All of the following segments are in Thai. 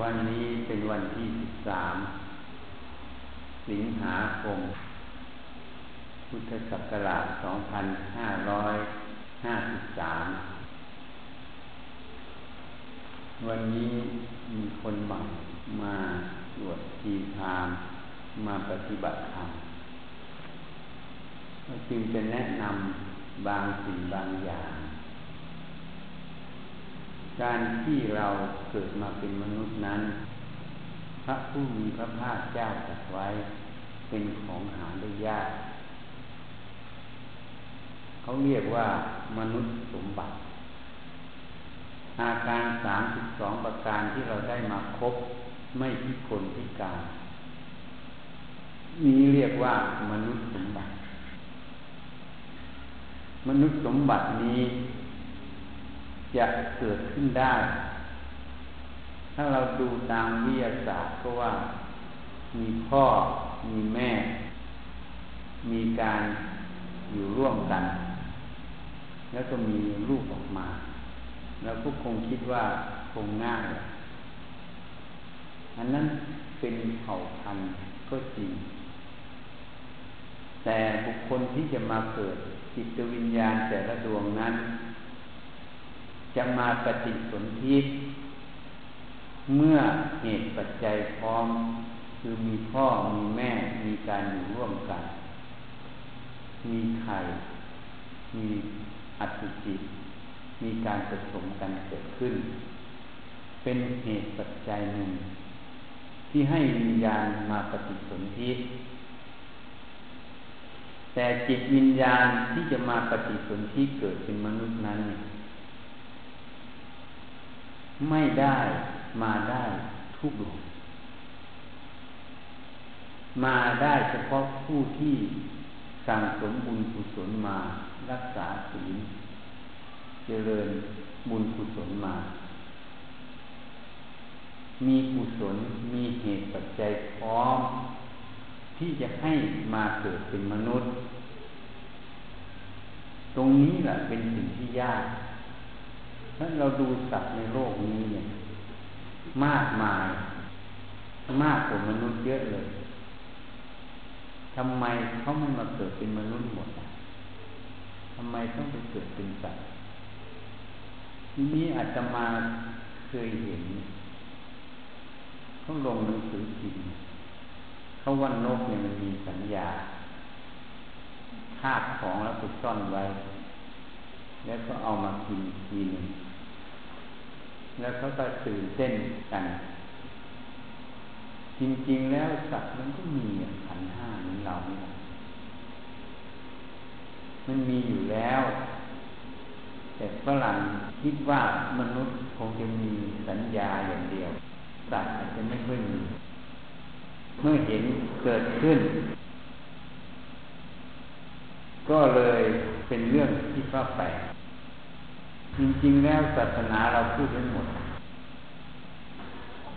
วันนี้เป็นวันที่สิบสามสิงหาคม พุทธศักราชสองพันห้าร้อยห้าสิบสามวันนี้มีคนใหม่มาตรวจทีพามมาปฏิบัติธรรมจึงจะแนะนำบางสิ่งบางอย่าง การที่เราเกิดมาเป็นมนุษย์นั้น พระผู้มีพระภาคเจ้าตรัสไว้เป็นของหาได้ยาก เขาเรียกว่ามนุษย์สมบัติ อาการสามสิบสองประการที่เราได้มาครบไม่พิกลพิการ นี้เรียกว่ามนุษย์สมบัติ มนุษย์สมบัตินี้ จะเกิดขึ้นได้ ถ้าเราดูตามวิทยาศาสตร์ก็ว่ามีพ่อมีแม่ มีการอยู่ร่วมกัน แล้วก็มีลูกออกมา แล้วก็คงคิดว่าคงง่ายอันนั้นเป็นเผ่าพันธุ์ก็จริง แต่บุคคลที่จะมาเกิดจิตวิญญาณแต่ละดวงนั้น จะมาปฏิสนธิเมื่อเหตุปัจจัยพร้อม คือมีพ่อมีแม่มีการอยู่ร่วมกัน มีไข่มีอัตจิตมีการผสมกันเกิดขึ้น เป็นเหตุปัจจัยหนึ่ง ที่ให้วิญญาณมาปฏิสนธิแต่จิตวิญญาณที่จะมาปฏิสนธิเกิดเป็นมนุษย์นั้น ไม่ได้มาได้ทุกดวงมาได้เฉพาะผู้ที่สั่งสมบุญกุศลมารักษาศีลเจริญบุญกุศลมา มีกุศลมีเหตุปัจจัยพร้อม ที่จะให้มาเกิดเป็นมนุษย์ ตรงนี้แหละเป็นสิ่งที่ยาก ถ้าเราดูสัตว์ในโลกนี้เนี่ย มากมาย มากกว่ามนุษย์เยอะเลยทำไมเขาไม่มาเกิดเป็นมนุษย์หมดทำไมต้องไปเกิดเป็นสัตว์ทีนี้อาจจะมาเคยเห็นเขาลงหนังสือพิมพ์เขาว่านกเนี่ยมันมีสัญญาคาบของแล้วไปซ่อนไว้ แล้วก็เอามากินทีหนึ่ง แล้วเขาก็ตื่นเต้นกัน จริงๆแล้วสัตว์มันก็มีขันห้าเหมือนเราเนี่ยมันมีอยู่แล้ว แต่ฝรั่งคิดว่ามนุษย์คงจะมีสัญญาอย่างเดียวสัตว์อาจจะไม่ค่อยมี เมื่อเห็นเกิดขึ้น ก็เลยเป็นเรื่องที่ฟ้าแปลก จริงๆ แล้วศาสนาเราพูดไว้หมด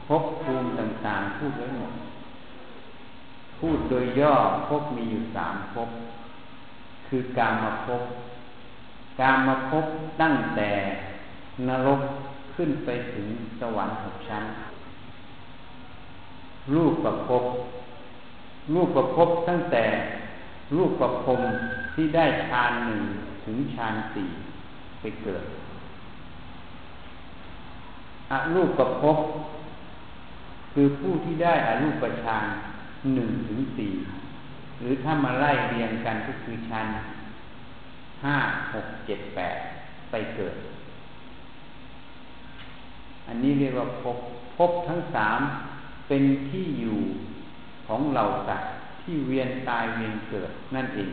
ภพภูมิต่างๆ พูดไว้หมด พูดโดยย่อภพมีอยู่สามภพคือการมาภพการมาภพตั้งแต่นรกขึ้นไปถึงสวรรค์หกชั้น รูปประพบ รูปประพบตั้งแต่รูปประพรมที่ได้ฌานหนึ่งถึงฌานสี่ ไปเกิดอรูปประพบคือผู้ที่ได้อารูปฌานหนึ่งถึงสี่หรือถ้ามาไล่เรียงกันก็คือฌานห้าหกเจ็ดแปดไปเกิด อันนี้เรียกว่าพบพบทั้งสามเป็นที่อยู่ของเหล่าสัตว์ที่เวียนตายเวียนเกิดนั่นเอง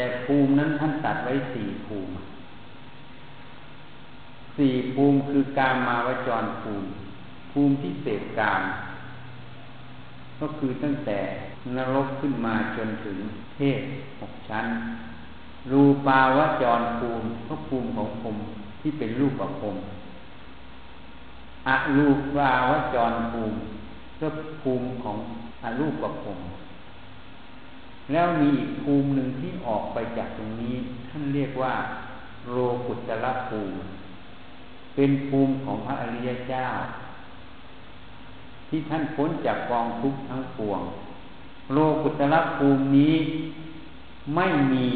แต่ภูมินั้นท่านตัดไว้สี่ภูมิ สี่ภูมิคือการมาวจรภูมิ ภูมิที่เสพกาม ก็คือตั้งแต่นรกขึ้นมาจนถึงเทพหกชั้น รูปาวจรภูมิก็ภูมิของภูมิที่เป็นรูปประพรมอรูปาวจรภูมิก็ภูมิของอรูปประพรม แล้วมีอีกภูมิหนึ่งที่ออกไปจากตรงนี้ ท่านเรียกว่า โลกุตระภูมิ เป็นภูมิของพระอริยเจ้า ที่ท่านพ้นจากกองทุกข์ทั้งปวง โลกุตละภูมินี้ไม่มี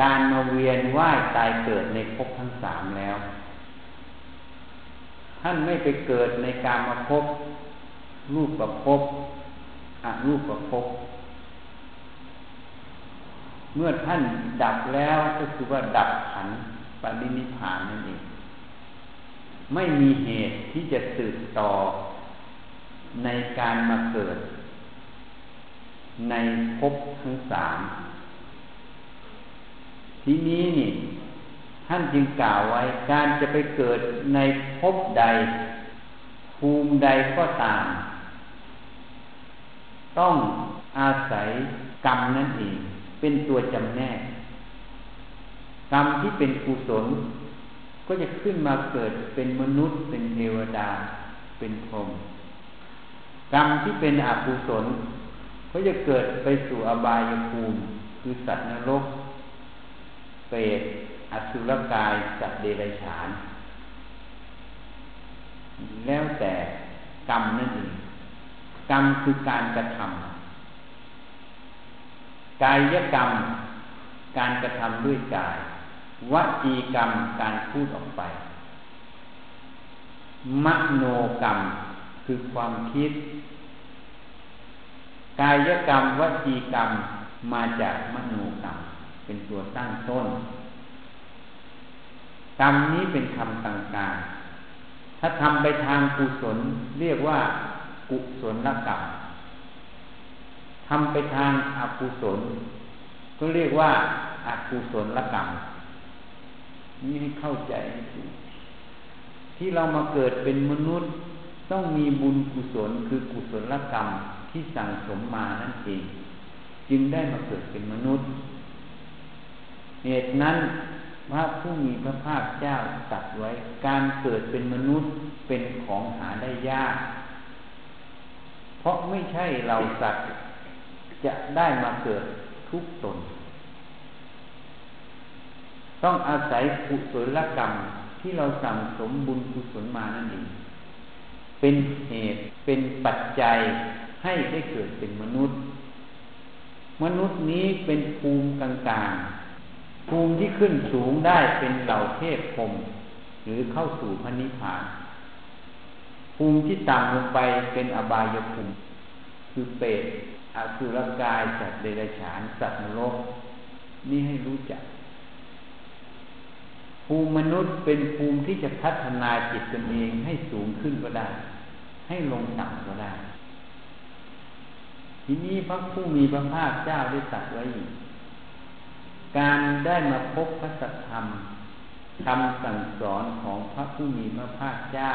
การมาเวียนว่ายตายเกิดในภพทั้งสามแล้ว ท่านไม่ไปเกิดในการมาพบรูปประพบอรูปประพบ เมื่อท่านดับแล้วก็คือว่าดับขันปรินิพานนั่นเอง ไม่มีเหตุที่จะสืบต่อในการมาเกิด ในภพทั้งสาม ทีนี้นี่ ท่านจึงกล่าวไว้การจะไปเกิดในภพใด ภูมิใดก็ตาม ต้องอาศัยกรรมนั่นเอง เป็นตัวจำแนก กรรมที่เป็นกุศลก็จะขึ้นมาเกิดเป็นมนุษย์เป็นเทวดา เป็นพรหมกรรมที่เป็นอกุศลก็จะเกิดไปสู่อบายภูมิคือสัตว์นรก เปรตอสุรกายสัตว์เดรัจฉาน แล้วแต่กรรมนั่นเองกรรมคือการกระทำ กายกรรม การกระทำด้วยกาย วจีกรรมการพูดออกไป มโนกรรมคือความคิด กายกรรมวจีกรรมมาจากมโนกรรม เป็นตัวตั้งต้น กรรมนี้เป็นคำต่างๆ ถ้าทำไปทางกุศลเรียกว่ากุศลกรรม ทำไปทางอกุศลก็เรียกว่าอากุศลกรรมนี่เข้าใจถูกที่เรามาเกิดเป็นมนุษย์ต้องมีบุญกุศลคือกุศลกรรมที่สั่งสมมานั่นเอง จึงได้มาเกิดเป็นมนุษย์ เหตุนั้นพระผู้มีพระภาคเจ้าตรัสไว้ การเกิดเป็นมนุษย์เป็นของหาได้ยาก เพราะไม่ใช่เราสัตว์ จะได้มาเกิดทุกตน ต้องอาศัยกุศลกรรมที่เราสั่งสมบุญกุศลมานั่นเองเป็นเหตุเป็นปัจจัยให้ได้เกิดเป็นมนุษย์ มนุษย์นี้เป็นภูมิกลางๆภูมิที่ขึ้นสูงได้เป็นเหล่าเทพพรมหรือเข้าสู่พระนิพพานภูมิที่ต่ำลงไปเป็นอบายภูมิคือเปรต อสุรกายสัตว์เดรัจฉานสัตว์นรกนี่ให้รู้จัก ภูมิมนุษย์เป็นภูมิที่จะพัฒนาจิตตนเองให้สูงขึ้นก็ได้ ให้ลงต่ำก็ได้ ทีนี้พระผู้มีพระภาคเจ้าได้ตรัสไว้ การได้มาพบพระสัทธรรมคำสั่งสอนของพระผู้มีพระภาคเจ้า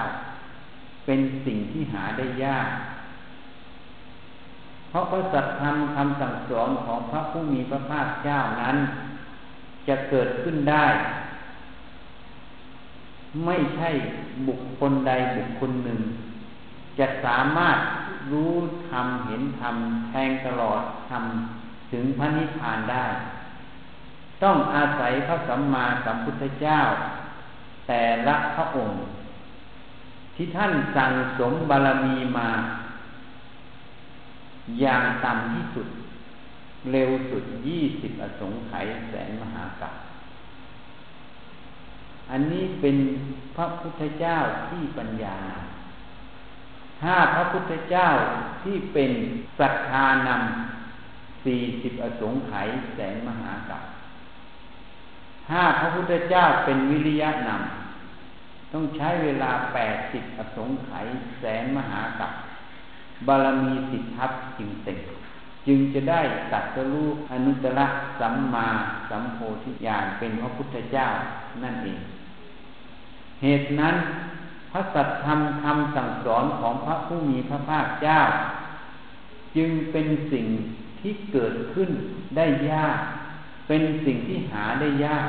เป็นสิ่งที่หาได้ยาก เพราะพระสัทธรรมคำสั่งสอนของพระผู้มีพระภาคเจ้านั้น จะเกิดขึ้นได้ ไม่ใช่บุคคลใดบุคคลหนึ่ง จะสามารถรู้ธรรมเห็นธรรมแทงตลอดธรรมถึงพระนิพพานได้ ต้องอาศัยพระสัมมาสัมพุทธเจ้า แต่ละพระองค์ ที่ท่านสั่งสมบารมีมา อย่างต่ำที่สุด เร็วสุดยี่สิบอสงไขยแสนมหากัปอันนี้เป็นพระพุทธเจ้าที่ปัญญา ถ้าพระพุทธเจ้าที่เป็นศรัทธานำสี่สิบอสงไขยแสนมหากัปถ้าพระพุทธเจ้าเป็นวิริยะนำต้องใช้เวลาแปดสิบอสงไขยแสนมหากัป บารมีสิทธัตจึงเต็มจึงจะได้ตัดสรู้อนุตตรสัมมาสัมโพธิญาณเป็นพระพุทธเจ้านั่นเอง เหตุนั้นพระสัตธรรมคำสั่งสอนของพระผู้มีพระภาคเจ้า จึงเป็นสิ่งที่เกิดขึ้นได้ยาก เป็นสิ่งที่หาได้ยาก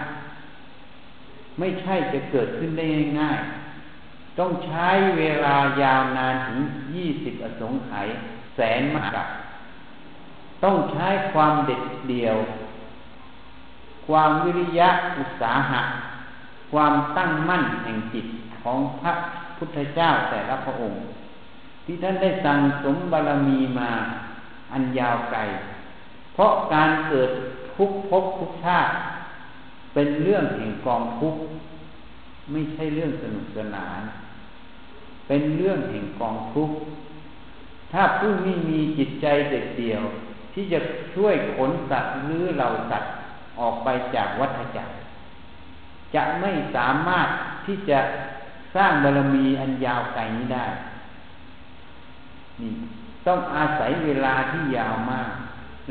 ไม่ใช่จะเกิดขึ้นได้ง่ายๆ ต้องใช้เวลายาวนานถึงยี่สิบอสงไขยแสนมากต้องใช้ความเด็ดเดี่ยว ความวิริยะอุตสาหะ ความตั้งมั่นแห่งจิตของพระพุทธเจ้าแต่ละพระองค์ ที่ท่านได้สั่งสมบารมีมาอันยาวไกล เพราะการเกิดทุกภพทุกชาติ เป็นเรื่องแห่งกองทุกข์ไม่ใช่เรื่องสนุกสนาน เป็นเรื่องแห่งกองทุกข์ถ้าผู้ไม่มีจิตใจเด็ดเดี่ยว ที่จะช่วยขนสัตว์หรือเราสัตว์ออกไปจากวัฏจักร จะไม่สามารถที่จะสร้างบารมีอันยาวไกลนี้ได้ นี่ต้องอาศัยเวลาที่ยาวมาก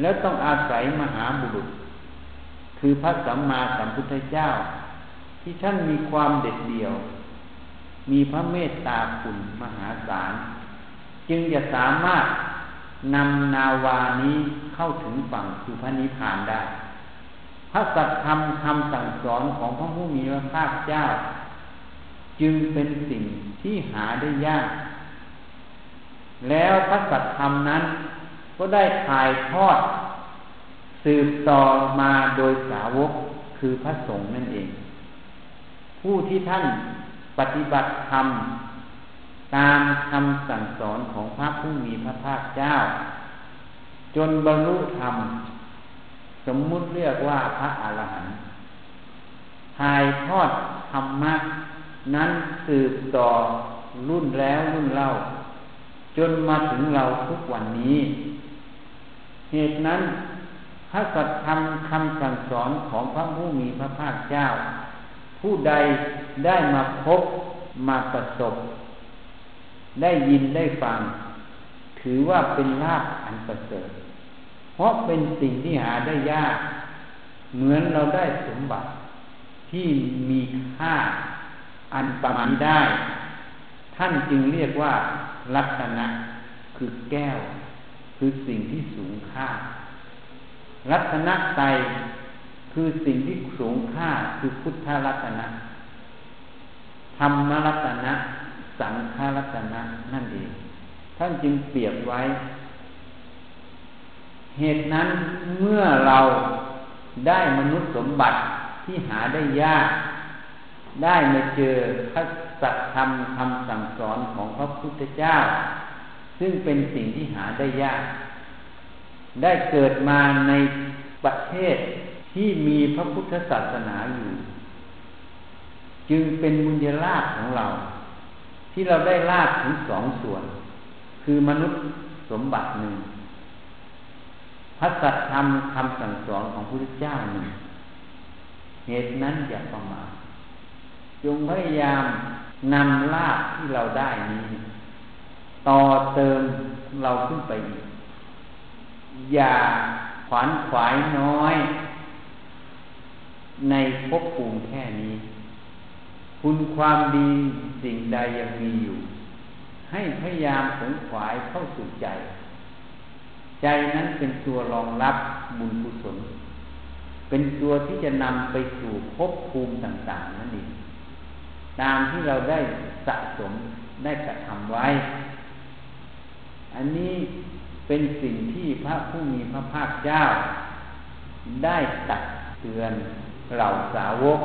แล้วต้องอาศัยมหาบุรุษ คือพระสัมมาสัมพุทธเจ้า ที่ท่านมีความเด็ดเดี่ยว มีพระเมตตาคุณมหาศาล จึงจะสามารถนำนาวานี้เข้าถึงฝั่งคือพระนิพพานได้ พระสัจธรรมคำสั่งสอนของพระผู้มีพระภาคเจ้า จึงเป็นสิ่งที่หาได้ยาก แล้วพระสัจธรรมนั้นก็ได้ถ่ายทอด สืบต่อมาโดยสาวกคือพระสงฆ์นั่นเอง ผู้ที่ท่าน ปฏิบัติธรรมตามคำสั่งสอนของพระผู้มีพระภาคเจ้า จนบรรลุธรรม สมมุติเรียกว่าพระอรหันต์ถ่ายทอดธรรมะนั้นสืบต่อรุ่นแล้วรุ่นเล่า จนมาถึงเราทุกวันนี้ เหตุนั้นพระสัทธรรมคำสั่งสอนของพระผู้มีพระภาคเจ้า ผู้ใดได้มาพบมาประสบ ได้ยินได้ฟัง ถือว่าเป็นลาภอันประเสริฐ เพราะเป็นสิ่งที่หาได้ยาก เหมือนเราได้สมบัติที่มีค่าอันประมาณได้ ท่านจึงเรียกว่าลักษณะคือแก้ว คือสิ่งที่สูงค่าลักษณะใจ คือสิ่งที่สูงค่าคือพุทธลักษณะธรรมลักษณะสังขารัตนะนั่นเองท่านจึงเปรียบไว้ เหตุนั้นเมื่อเราได้มนุษย์สมบัติที่หาได้ยาก ได้มาเจอพระสัจธรรมคำสั่งสอนของพระพุทธเจ้า ซึ่งเป็นสิ่งที่หาได้ยาก ได้เกิดมาในประเทศ ที่มีพระพุทธศาสนาอยู่ จึงเป็นมุญยลาภของเรา ที่เราได้ลาบถึงสองส่วน คือมนุษย์สมบัติหนึ่งพระสัจธรรมคำสั่งสอนของพระพุทธเจ้าหนึ่งเหตุนั้นอย่าประมาทจงพยายามนำลาบที่เราได้นี้ ต่อเติมเราขึ้นไปอีกอย่าขวานขวายน้อย ในภพภูมิแค่นี้ คุณความดีสิ่งใดยังมีอยู่ ให้พยายามสงขวายเข้าสู่ใจ ใจนั้นเป็นตัวรองรับบุญกุศล เป็นตัวที่จะนำไปสู่ภพภูมิต่างๆนั่นเองตามที่เราได้สะสมได้กระทำไว้ อันนี้เป็นสิ่งที่พระผู้มีพระภาคเจ้า ได้ตักเตือน เหล่าสาวก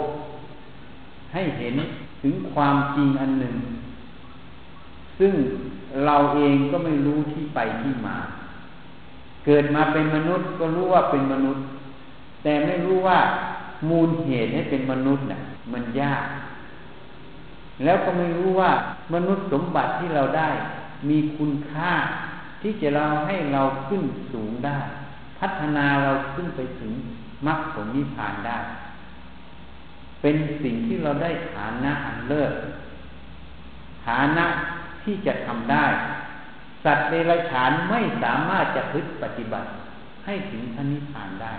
ให้เห็นถึงความจริงอันหนึ่ง ซึ่งเราเองก็ไม่รู้ที่ไปที่มา เกิดมาเป็นมนุษย์ก็รู้ว่าเป็นมนุษย์ แต่ไม่รู้ว่ามูลเหตุให้เป็นมนุษย์น่ะ มันยาก แล้วก็ไม่รู้ว่ามนุษย์สมบัติที่เราได้ มีคุณค่า ที่จะเราให้เราขึ้นสูงได้ พัฒนาเราขึ้นไปถึงมรรคผลนิพพานได้ เป็นสิ่งที่เราได้ฐานะอันเลิศฐานะที่จะทำได้ สัตว์ในไรฉานไม่สามารถจะพึกปฏิบัติ ให้ถึงพระนิพพานได้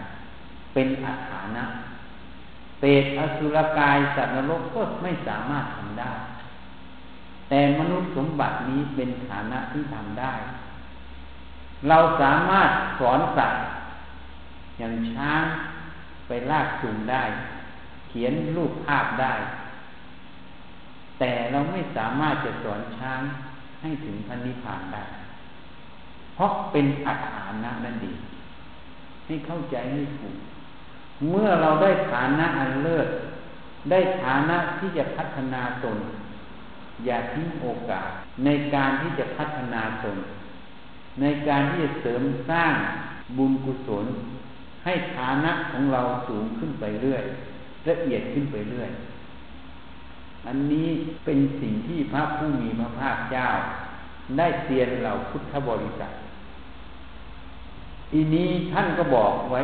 เป็นอาฐานะเปรตอสุรกายสัตว์นรกก็ไม่สามารถทำได้ แต่มนุษย์สมบัตินี้เป็นฐานะที่ทำได้ เราสามารถสอนสัตว์ อย่างช้างไปลากจูงได้ เขียนรูปภาพได้ แต่เราไม่สามารถจะสอนช้างให้ถึงพันนิพพานได้ เพราะเป็นอัตฐานะนั่นดี ให้เข้าใจให้ถูก เมื่อเราได้ฐานะอันเลิศ ได้ฐานะที่จะพัฒนาตน อย่าทิ้งโอกาสในการที่จะพัฒนาตน ในการที่จะเสริมสร้างบุญกุศล ให้ฐานะของเราสูงขึ้นไปเรื่อย ละเอียดขึ้นไปเรื่อย อันนี้เป็นสิ่งที่พระผู้มีพระภาคเจ้า ได้เตียนเราพุทธบริษัทอีนี้ท่านก็บอกไว้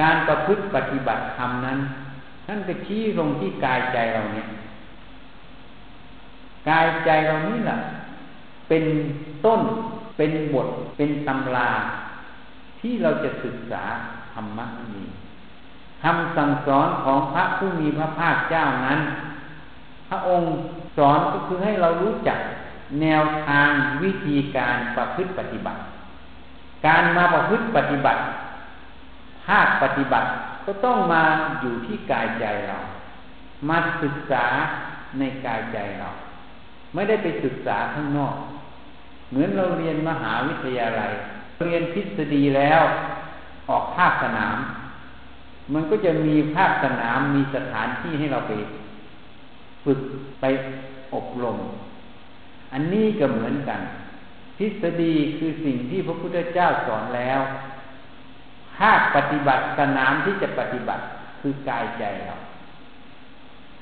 การประพฤติปฏิบัติธรรมนั้น ท่านก็ชี้ลงที่กายใจเราเนี่ย กายใจเรานี่แหละเป็นต้นเป็นบทเป็นตำรา ที่เราจะศึกษาธรรมะนี้ คำสั่งสอนของพระผู้มีพระภาคเจ้านั้น พระองค์สอนก็คือให้เรารู้จักแนวทางวิธีการประพฤติปฏิบัติ การมาประพฤติปฏิบัติ ภาคปฏิบัติก็ต้องมาอยู่ที่กายใจเรา มาศึกษาในกายใจเรา ไม่ได้ไปศึกษาข้างนอก เหมือนเราเรียนมหาวิทยาลัย เรียนทฤษฎีแล้ว ออกภาคสนาม มันก็จะมีภาคสนามมีสถานที่ให้เราไปฝึกไปอบรม อันนี้ก็เหมือนกัน ทฤษฎีคือสิ่งที่พระพุทธเจ้าสอนแล้ว ภาคปฏิบัติสนามที่จะปฏิบัติคือกายใจเรา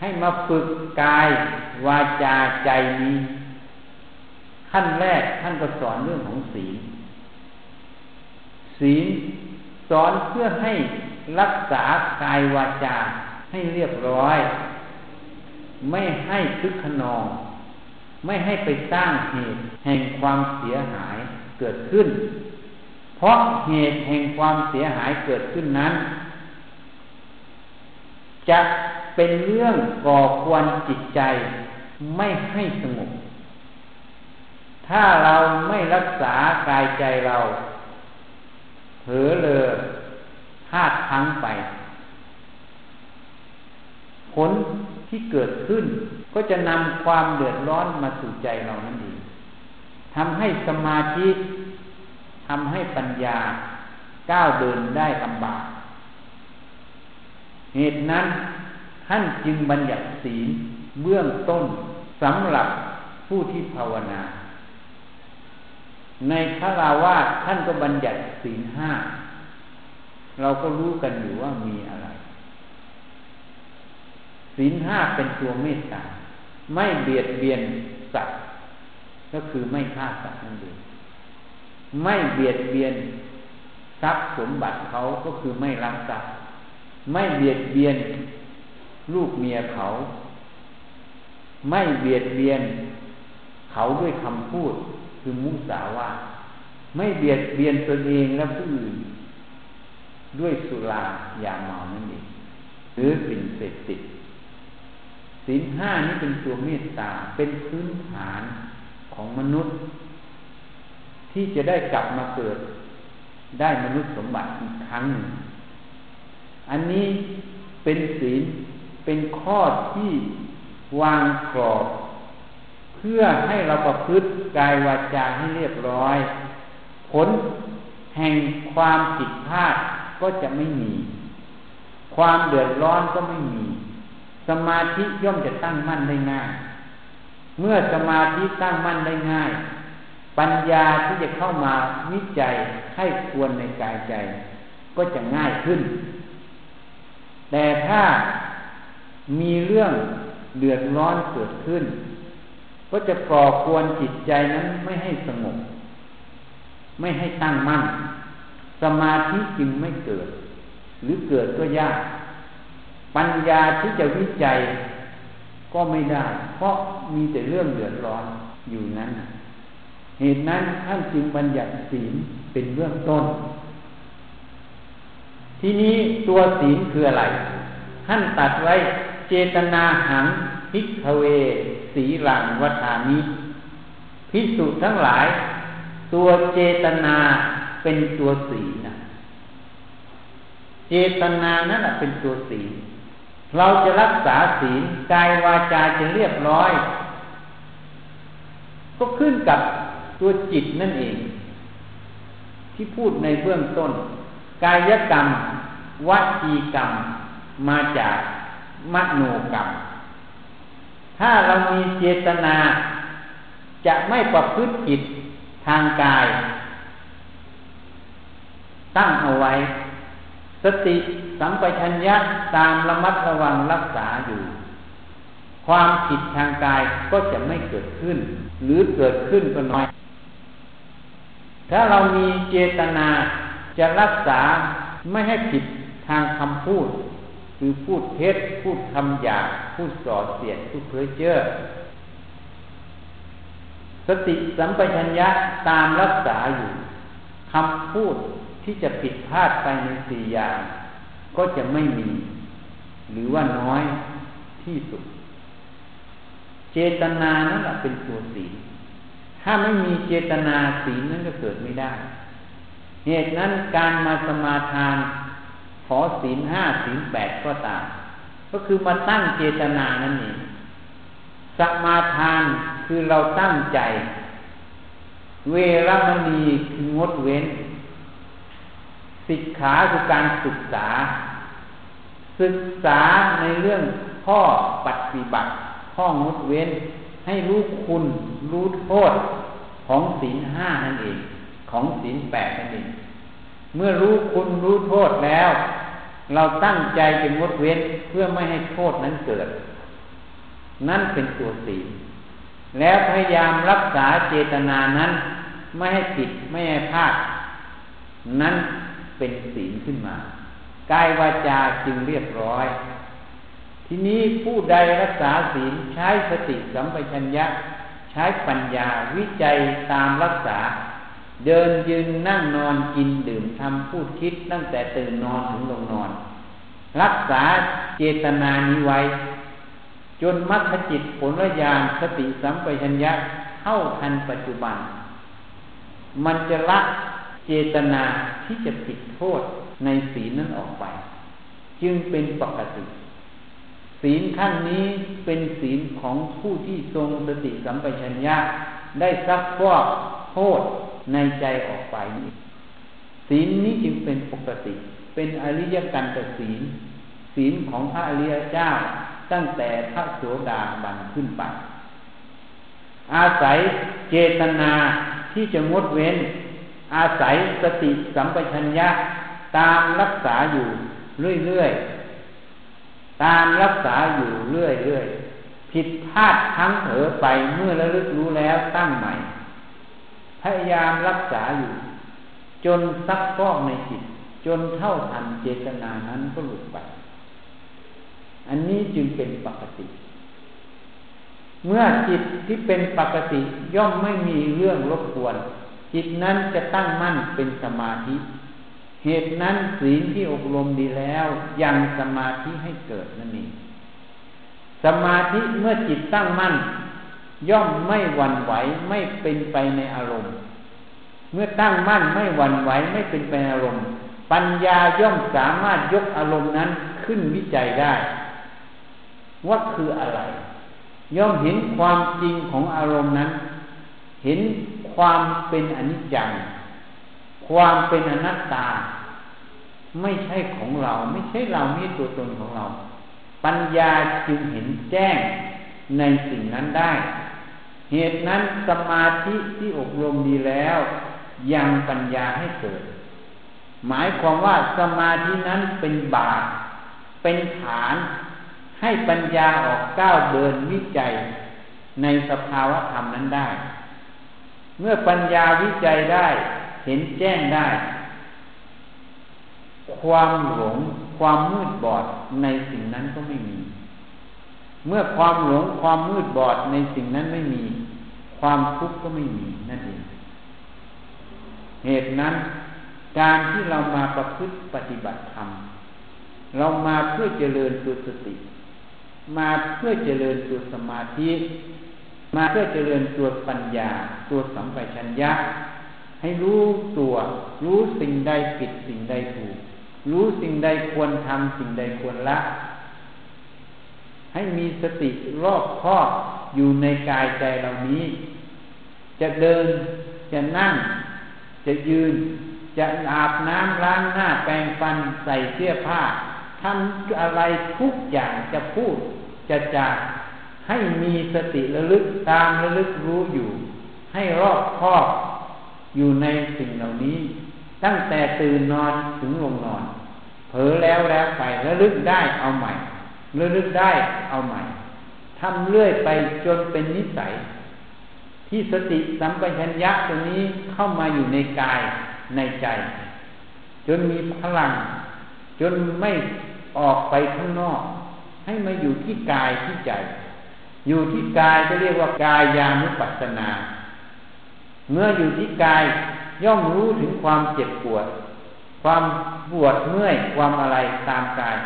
ให้มาฝึกกายวาจาใจนี้ ขั้นแรกท่านก็สอนเรื่องของศีล ศีลสอนเพื่อให้ รักษากายวาจาให้เรียบร้อย ไม่ให้คึกขนอง ไม่ให้ไปสร้างเหตุแห่งความเสียหายเกิดขึ้น เพราะเหตุแห่งความเสียหายเกิดขึ้นนั้น จะเป็นเรื่องก่อควรจิตใจไม่ให้สงบ ถ้าเราไม่รักษากายใจเราเผลอเลย พลาดพังไป ผลที่เกิดขึ้น ก็จะนำความเดือดร้อนมาสู่ใจเรานั่นเองทำให้สมาธิทำให้ปัญญาก้าวเดินได้ลำบาก เหตุนั้นท่านจึงบัญญัติศีลเบื้องต้นสำหรับผู้ที่ภาวนา ในพระราวาสท่านก็บัญญัติศีลห้า เราก็รู้กันอยู่ว่ามีอะไรศีลห้าเป็นตัวเมตตา ไม่เบียดเบียนสัตว์ก็คือไม่ฆ่าสัตว์นั่นเองไม่เบียดเบียนทรัพย์สมบัติเขาก็คือไม่รักทรัพย์ไม่เบียดเบียนลูกเมียเขา ไม่เบียดเบียนเขาด้วยคำพูด คือมุสาวาไม่เบียดเบียนตนเองและผู้อื่น ด้วยสุรายาเมานั่นเองหรือสิ่งเสพติดสินห้านี้เป็นตัวเมตตาเป็นพื้นฐานของมนุษย์ ที่จะได้กลับมาเกิดได้มนุษย์สมบัติอีกครั้งหนึ่งอันนี้เป็นศีลเป็นข้อที่วางกรอบเพื่อให้เราประพฤติกายวาจาให้เรียบร้อย ผลแห่งความผิดพลาด ก็จะไม่มี ความเดือดร้อนก็ไม่มี สมาธิย่อมจะตั้งมั่นได้ง่าย เมื่อสมาธิตั้งมั่นได้ง่าย ปัญญาที่จะเข้ามาวิจัยให้ควรในกายใจ ก็จะง่ายขึ้น แต่ถ้ามีเรื่องเดือดร้อนเกิดขึ้น ก็จะก่อควรจิตใจนั้นไม่ให้สงบไม่ให้ตั้งมั่น สมาธิจึงไม่เกิด หรือเกิดก็ยาก ปัญญาที่จะวิจัยก็ไม่ได้ เพราะมีแต่เรื่องเดือดร้อนอยู่นั้น เหตุนั้นท่านจึงบัญญัติศีลเป็นเบื้องต้น ทีนี้ตัวศีลคืออะไร ท่านตัดไว้เจตนาหังพิกเว สีหลังวัฏานิพิสุทั้งหลาย ตัวเจตนา เป็นตัวศีนะเจตนานั่นแหละเป็นตัวศีเราจะรักษาศีลกายวาจาจะเรียบร้อย ก็ขึ้นกับตัวจิตนั่นเอง ที่พูดในเบื้องต้น กายกรรมวจีกรรม มาจากมโนกรรม ถ้าเรามีเจตนา จะไม่ประพฤติจิตทางกาย ตั้งเอาไว้ สติสัมปชัญญะตามระมัดระวังรักษาอยู่ ความผิดทางกายก็จะไม่เกิดขึ้น หรือเกิดขึ้นก็น้อย ถ้าเรามีเจตนาจะรักษาไม่ให้ผิดทางคำพูด คือพูดเท็จพูดคำหยาบพูดส่อเสียดพูดเพ้อเจ้อสติสัมปชัญญะตามรักษาอยู่คำพูด ที่จะผิดพลาดไปในสี่อย่าง ก็จะไม่มี หรือว่าน้อยที่สุด เจตนานั่นแหละเป็นตัวสีถ้าไม่มีเจตนาสีนั้นก็เกิดไม่ได้ เหตุนั้นการมาสมาทาน ขอศีลห้าศีลแปดก็ตาม ก็คือมาตั้งเจตนานั่นเองสมาทานคือเราตั้งใจ เวรมณีคืองดเว้น สิกขาคือการศึกษา ศึกษาในเรื่องข้อปฏิบัติ ข้องดเว้น ให้รู้คุณ รู้โทษของศีลห้านั่นเอง ของศีลแปดนั่นเอง เมื่อรู้คุณรู้โทษแล้ว เราตั้งใจเป็นงดเว้นเพื่อไม่ให้โทษนั้นเกิด นั่นเป็นตัวศีลแล้วพยายามรักษาเจตนานั้น ไม่ให้ผิดไม่ให้พลาดนั้น เป็นศีลขึ้นมากายวาจาจึงเรียบร้อย ทีนี้ผู้ใดรักษาศีลใช้สติสัมปชัญญะ ใช้ปัญญาวิจัยตามรักษา เดินยืนนั่งนอนกินดื่มทำพูดคิดตั้งแต่ตื่นนอนถึงลงนอน รักษาเจตนานี้ไว้ จนมัธจิตผลญาณสติสัมปชัญญะเข้าทันปัจจุบัน มันจะละ เจตนาที่จะผิดโทษในศีลนั้นออกไป จึงเป็นปกติ ศีลขั้นนี้เป็นศีลของผู้ที่ทรงสติสัมปชัญญะได้ซักฟอกโทษในใจออกไปนี้ศีลนี้จึงเป็นปกติ เป็นอริยกันตศีล ศีลของพระอริยเจ้าตั้งแต่พระโสดาบันขึ้นไป อาศัยเจตนาที่จะงดเว้น อาศัยสติสัมปชัญญะตามรักษาอยู่เรื่อยๆ ตามรักษาอยู่เรื่อยๆ ผิดพลาดทั้งเถอไปเมื่อระลึกรู้แล้วตั้งใหม่ พยายามรักษาอยู่ จนซักฟอกในจิต จนเท่าทันเจตนานั้นก็หลุดไป อันนี้จึงเป็นปกติ เมื่อจิตที่เป็นปกติย่อมไม่มีเรื่องรบกวน จิตนั้นจะตั้งมั่นเป็นสมาธิ เหตุนั้นศีลที่อบรมดีแล้วยังสมาธิให้เกิดนั่นเองสมาธิเมื่อจิตตั้งมั่น ย่อมไม่หวั่นไหวไม่เป็นไปในอารมณ์ เมื่อตั้งมั่นไม่หวั่นไหวไม่เป็นไปในอารมณ์ ปัญญาย่อมสามารถยกอารมณ์นั้นขึ้นวิจัยได้ ว่าคืออะไร ย่อมเห็นความจริงของอารมณ์นั้น เห็น ความเป็นอนิจจัง ความเป็นอนัตตา ไม่ใช่ของเรา ไม่ใช่เราไม่ตัวตนของเรา ปัญญาจึงเห็นแจ้งในสิ่งนั้นได้ เหตุนั้นสมาธิที่อบรมดีแล้ว ยังปัญญาให้เกิด หมายความว่าสมาธินั้นเป็นบาตเป็นฐานให้ปัญญาออกก้าวเดินวิจัยในสภาวะธรรมนั้นได้ เมื่อปัญญาวิจัยได้ เห็นแจ้งได้ ความหลง ความมืดบอดในสิ่งนั้นก็ไม่มี เมื่อความหลงความมืดบอดในสิ่งนั้นไม่มี ความทุกข์ก็ไม่มีนั่นเอง เหตุนั้น การที่เรามาประพฤติปฏิบัติธรรมเรามาเพื่อเจริญตัวสติ มาเพื่อเจริญตัวสมาธิ มาเพื่อเจริญตัวปัญญา ตัวสัมปชัญญะ ให้รู้ตัว รู้สิ่งใดผิดสิ่งใดถูก รู้สิ่งใดควรทำสิ่งใดควรละ ให้มีสติรอบครอบอยู่ในกายใจเหล่านี้ จะเดินจะนั่ง จะยืน จะอาบน้ำล้างหน้าแปรงฟันใส่เสื้อผ้าทำอะไรทุกอย่างจะพูดจะจาก ให้มีสติระลึกตามระลึกรู้อยู่ ให้รอบคอบอยู่ในสิ่งเหล่านี้ ตั้งแต่ตื่นนอนถึงลงนอน เผลอแล้วแล้วไประลึกได้เอาใหม่ระลึกได้เอาใหม่ทำเรื่อยไปจนเป็นนิสัย ที่สติสัมปชัญญะตัวนี้เข้ามาอยู่ในกายในใจ จนมีพลัง จนไม่ออกไปข้างนอก ให้มาอยู่ที่กายที่ใจ อยู่ที่กายก็เรียกว่ากายยานุปัสสนา เมื่ออยู่ที่กายย่อมรู้ถึงความเจ็บปวด ความปวดเมื่อยความอะไรตามกาย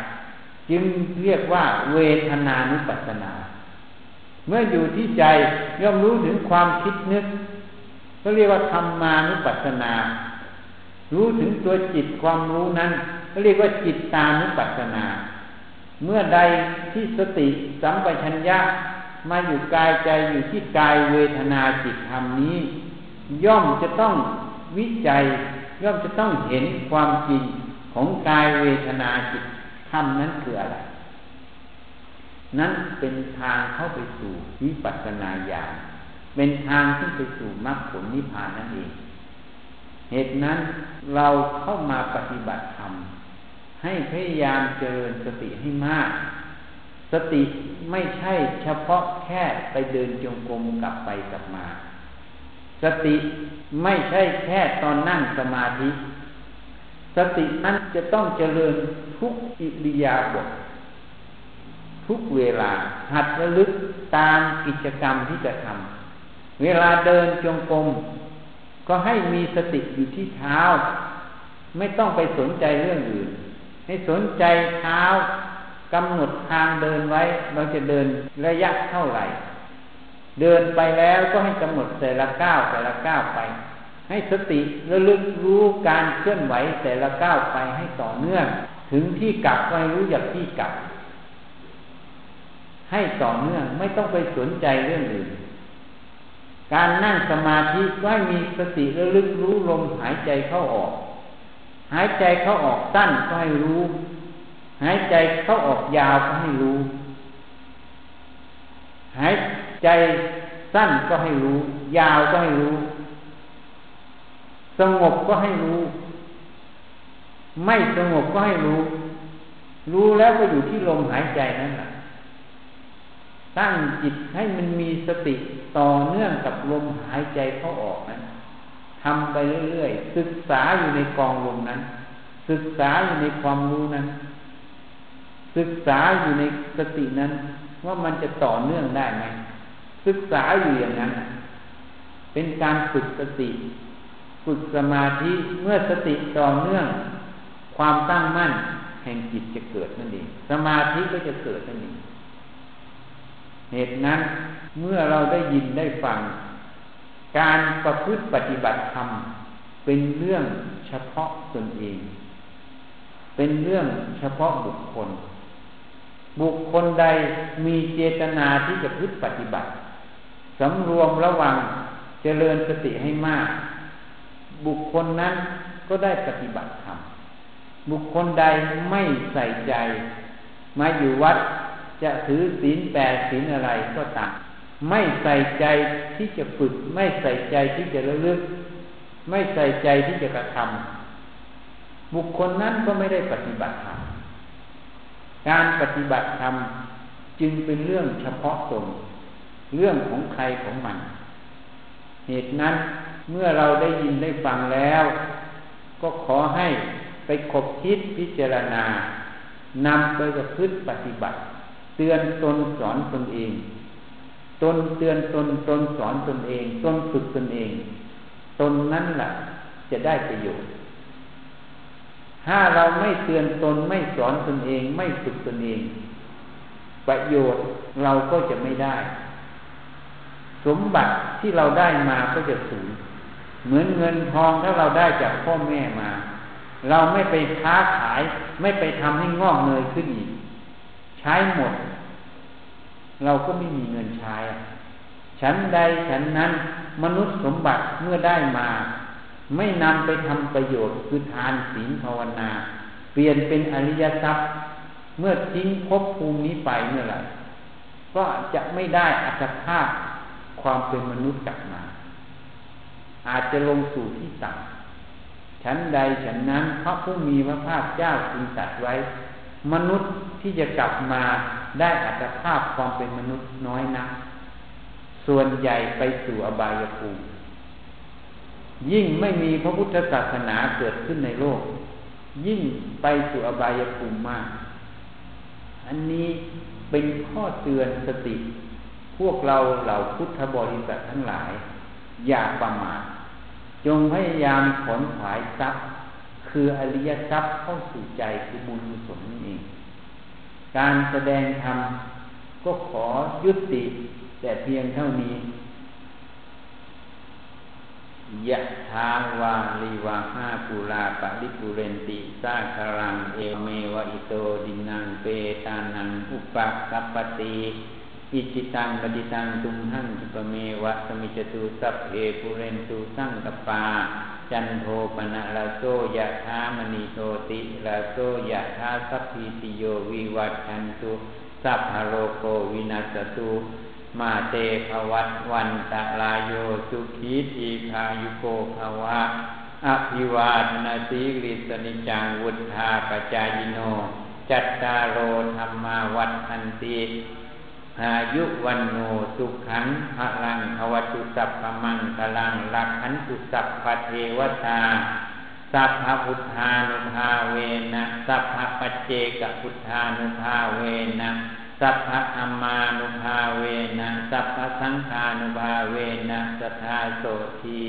จึงเรียกว่าเวทนานุปัสสนา เมื่ออยู่ที่ใจย่อมรู้ถึงความคิดนึกก็เรียกว่าธรรมานุปัสสนา รู้ถึงตัวจิตความรู้นั้นก็เรียกว่าจิตตานุปัสสนา เมื่อใดที่สติสัมปชัญญะ มาอยู่กายใจอยู่ที่กายเวทนาจิตธรรมนี้ ย่อมจะต้องวิจัย ย่อมจะต้องเห็นความจริงของกายเวทนาจิตธรรมนั้นคืออะไร นั้นเป็นทางเข้าไปสู่วิปัสสนาญาณเป็นทางที่ไปสู่มรรคผลนิพพานนั่นเอง เหตุนั้นเราเข้ามาปฏิบัติธรรมให้พยายามเจริญสติให้มาก สติไม่ใช่เฉพาะแค่ไปเดินจงกรมกลับไปกลับมา สติไม่ใช่แค่ตอนนั่งสมาธิ สตินั้นจะต้องเจริญทุกอิริยาบถทุกเวลา หัดระลึกตามกิจกรรมที่จะทำเวลาเดินจงกรมก็ให้มีสติอยู่ที่เท้า ไม่ต้องไปสนใจเรื่องอื่น ให้สนใจเท้า กำหนดทางเดินไว้ เราจะเดินระยะเท่าไหร่ เดินไปแล้วก็ให้กำหนดแต่ละก้าวแต่ละก้าวไป ให้สติระลึกรู้การเคลื่อนไหวแต่ละก้าวไปให้ต่อเนื่อง ถึงที่กลับก็ให้รู้อยางที่กลับ ให้ต่อเนื่องไม่ต้องไปสนใจเรื่องอื่นการนั่งสมาธิก็ให้มีสติระลึกรู้ลมหายใจเข้าออก หายใจเข้าออกสั้นก็ให้รู้ หายใจเข้าออกยาวก็ให้รู้ หายใจสั้นก็ให้รู้ ยาวก็ให้รู้ สงบก็ให้รู้ ไม่สงบก็ให้รู้ รู้แล้วก็อยู่ที่ลมหายใจนั่นแหละตั้งจิตให้มันมีสติต่อเนื่องกับลมหายใจเข้าออกนั้นทำไปเรื่อยๆ ศึกษาอยู่ในกองลมนั้น ศึกษาอยู่ในความรู้นั้น ศึกษาอยู่ในสตินั้น ว่ามันจะต่อเนื่องได้ไหมศึกษาอยู่อย่างนั้น เป็นการฝึกสติฝึกสมาธิเมื่อสติต่อเนื่อง ความตั้งมั่นแห่งจิตจะเกิดนั่นเองสมาธิก็จะเกิดนั่นเองเหตุนั้นเมื่อเราได้ยินได้ฟัง การประพฤติปฏิบัติธรรมเป็นเรื่องเฉพาะตนเอง เป็นเรื่องเฉพาะบุคคล บุคคลใดมีเจตนาที่จะพึ่ปฏิบัติสำรวมระวังเจริญสติให้มาก บุคคลนั้นก็ได้ปฏิบัติธรรมบุคคลใดไม่ใส่ใจ มาอยู่วัดจะถือศีลแปดศีลอะไรก็ตามไม่ใส่ใจที่จะฝึก ไม่ใส่ใจที่จะระลึก ไม่ใส่ใจที่จะกระทำบุคคลนั้นก็ไม่ได้ปฏิบัติธรรม การปฏิบัติธรรมจึงเป็นเรื่องเฉพาะตนเรื่องของใครของมัน เหตุนั้นเมื่อเราได้ยินได้ฟังแล้ว ก็ขอให้ไปคบคิดพิจารณานำไปประพฤติปฏิบัติ เตือนตนสอนตนเอง ตนเตือนตนตนสอนตนเอง ตนฝึกตนเอง ตนนั้นแหละจะได้ประโยชน์ ถ้าเราไม่เตือนตนไม่สอนตนเองไม่ฝึกตนเอง ประโยชน์เราก็จะไม่ได้ สมบัติที่เราได้มาก็จะสูญเหมือนเงินทองถ้าเราได้จากพ่อแม่มา เราไม่ไปค้าขาย ไม่ไปทำให้งอกเงยขึ้นอีก ใช้หมด เราก็ไม่มีเงินใช้ฉันใดฉันนั้น มนุษย์สมบัติเมื่อได้มา ไม่นำไปทำประโยชน์คือทานศีลภาวนา เปลี่ยนเป็นอริยทรัพย์ เมื่อทิ้งภพภูมินี้ไปเมื่อไหร่ก็จะไม่ได้อัตภาพความเป็นมนุษย์กลับมา อาจจะลงสู่ที่ต่ำชั้นใดฉันนั้นพระผู้มีพระภาคเจ้าจึงตัดไว้ มนุษย์ที่จะกลับมาได้อัตภาพความเป็นมนุษย์น้อยนักส่วนใหญ่ไปสู่อบายภูมิ ยิ่งไม่มีพระพุทธศาสนาเกิดขึ้นในโลก ยิ่งไปสู่อบายภูมิมาก อันนี้เป็นข้อเตือนสติ พวกเราเหล่าพุทธบริษัททั้งหลาย อย่าประมาทจงพยายามขนขวายทรัพย์ คืออริยทรัพย์เข้าสู่ใจคือบุญกุศลนั่นเอง การแสดงธรรมก็ขอยุติแต่เพียงเท่านี้ ยะทาวาลีวาห้าปุราปะริปุเรนติสาคารัง เอเมวะอิโตดินังเปตานังอุปกัปปติอิจิตังปฏิตังตุมหังสุปเมวะสมิจตุสัพเพปุเรนตุสังกปา จันโทปนะลาโซยะธามณีโตติลาโซยะธาสัพพิติโยวิวัตชันตุสัพพโรโกวินัสตุ มาเตภวัตวันตะลายโยสุขีทีคายุโกภวะอภิวาทนาสีริสนิจังวุธาปจายโน จัตตาโรธรรมาวัฏันติอายุวันโนสุขังพลังอวัตุสัพพมังกลังลักขันตุสัพพเทวตา สัพพพุทธานุภาเวนะ สัพพปเจกพุทธานุภาเวนะ สัพพะธรรมานุภาเวนะสัพพะสังฆานุภาเวนะสัทธาโสที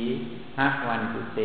หะวันตุเต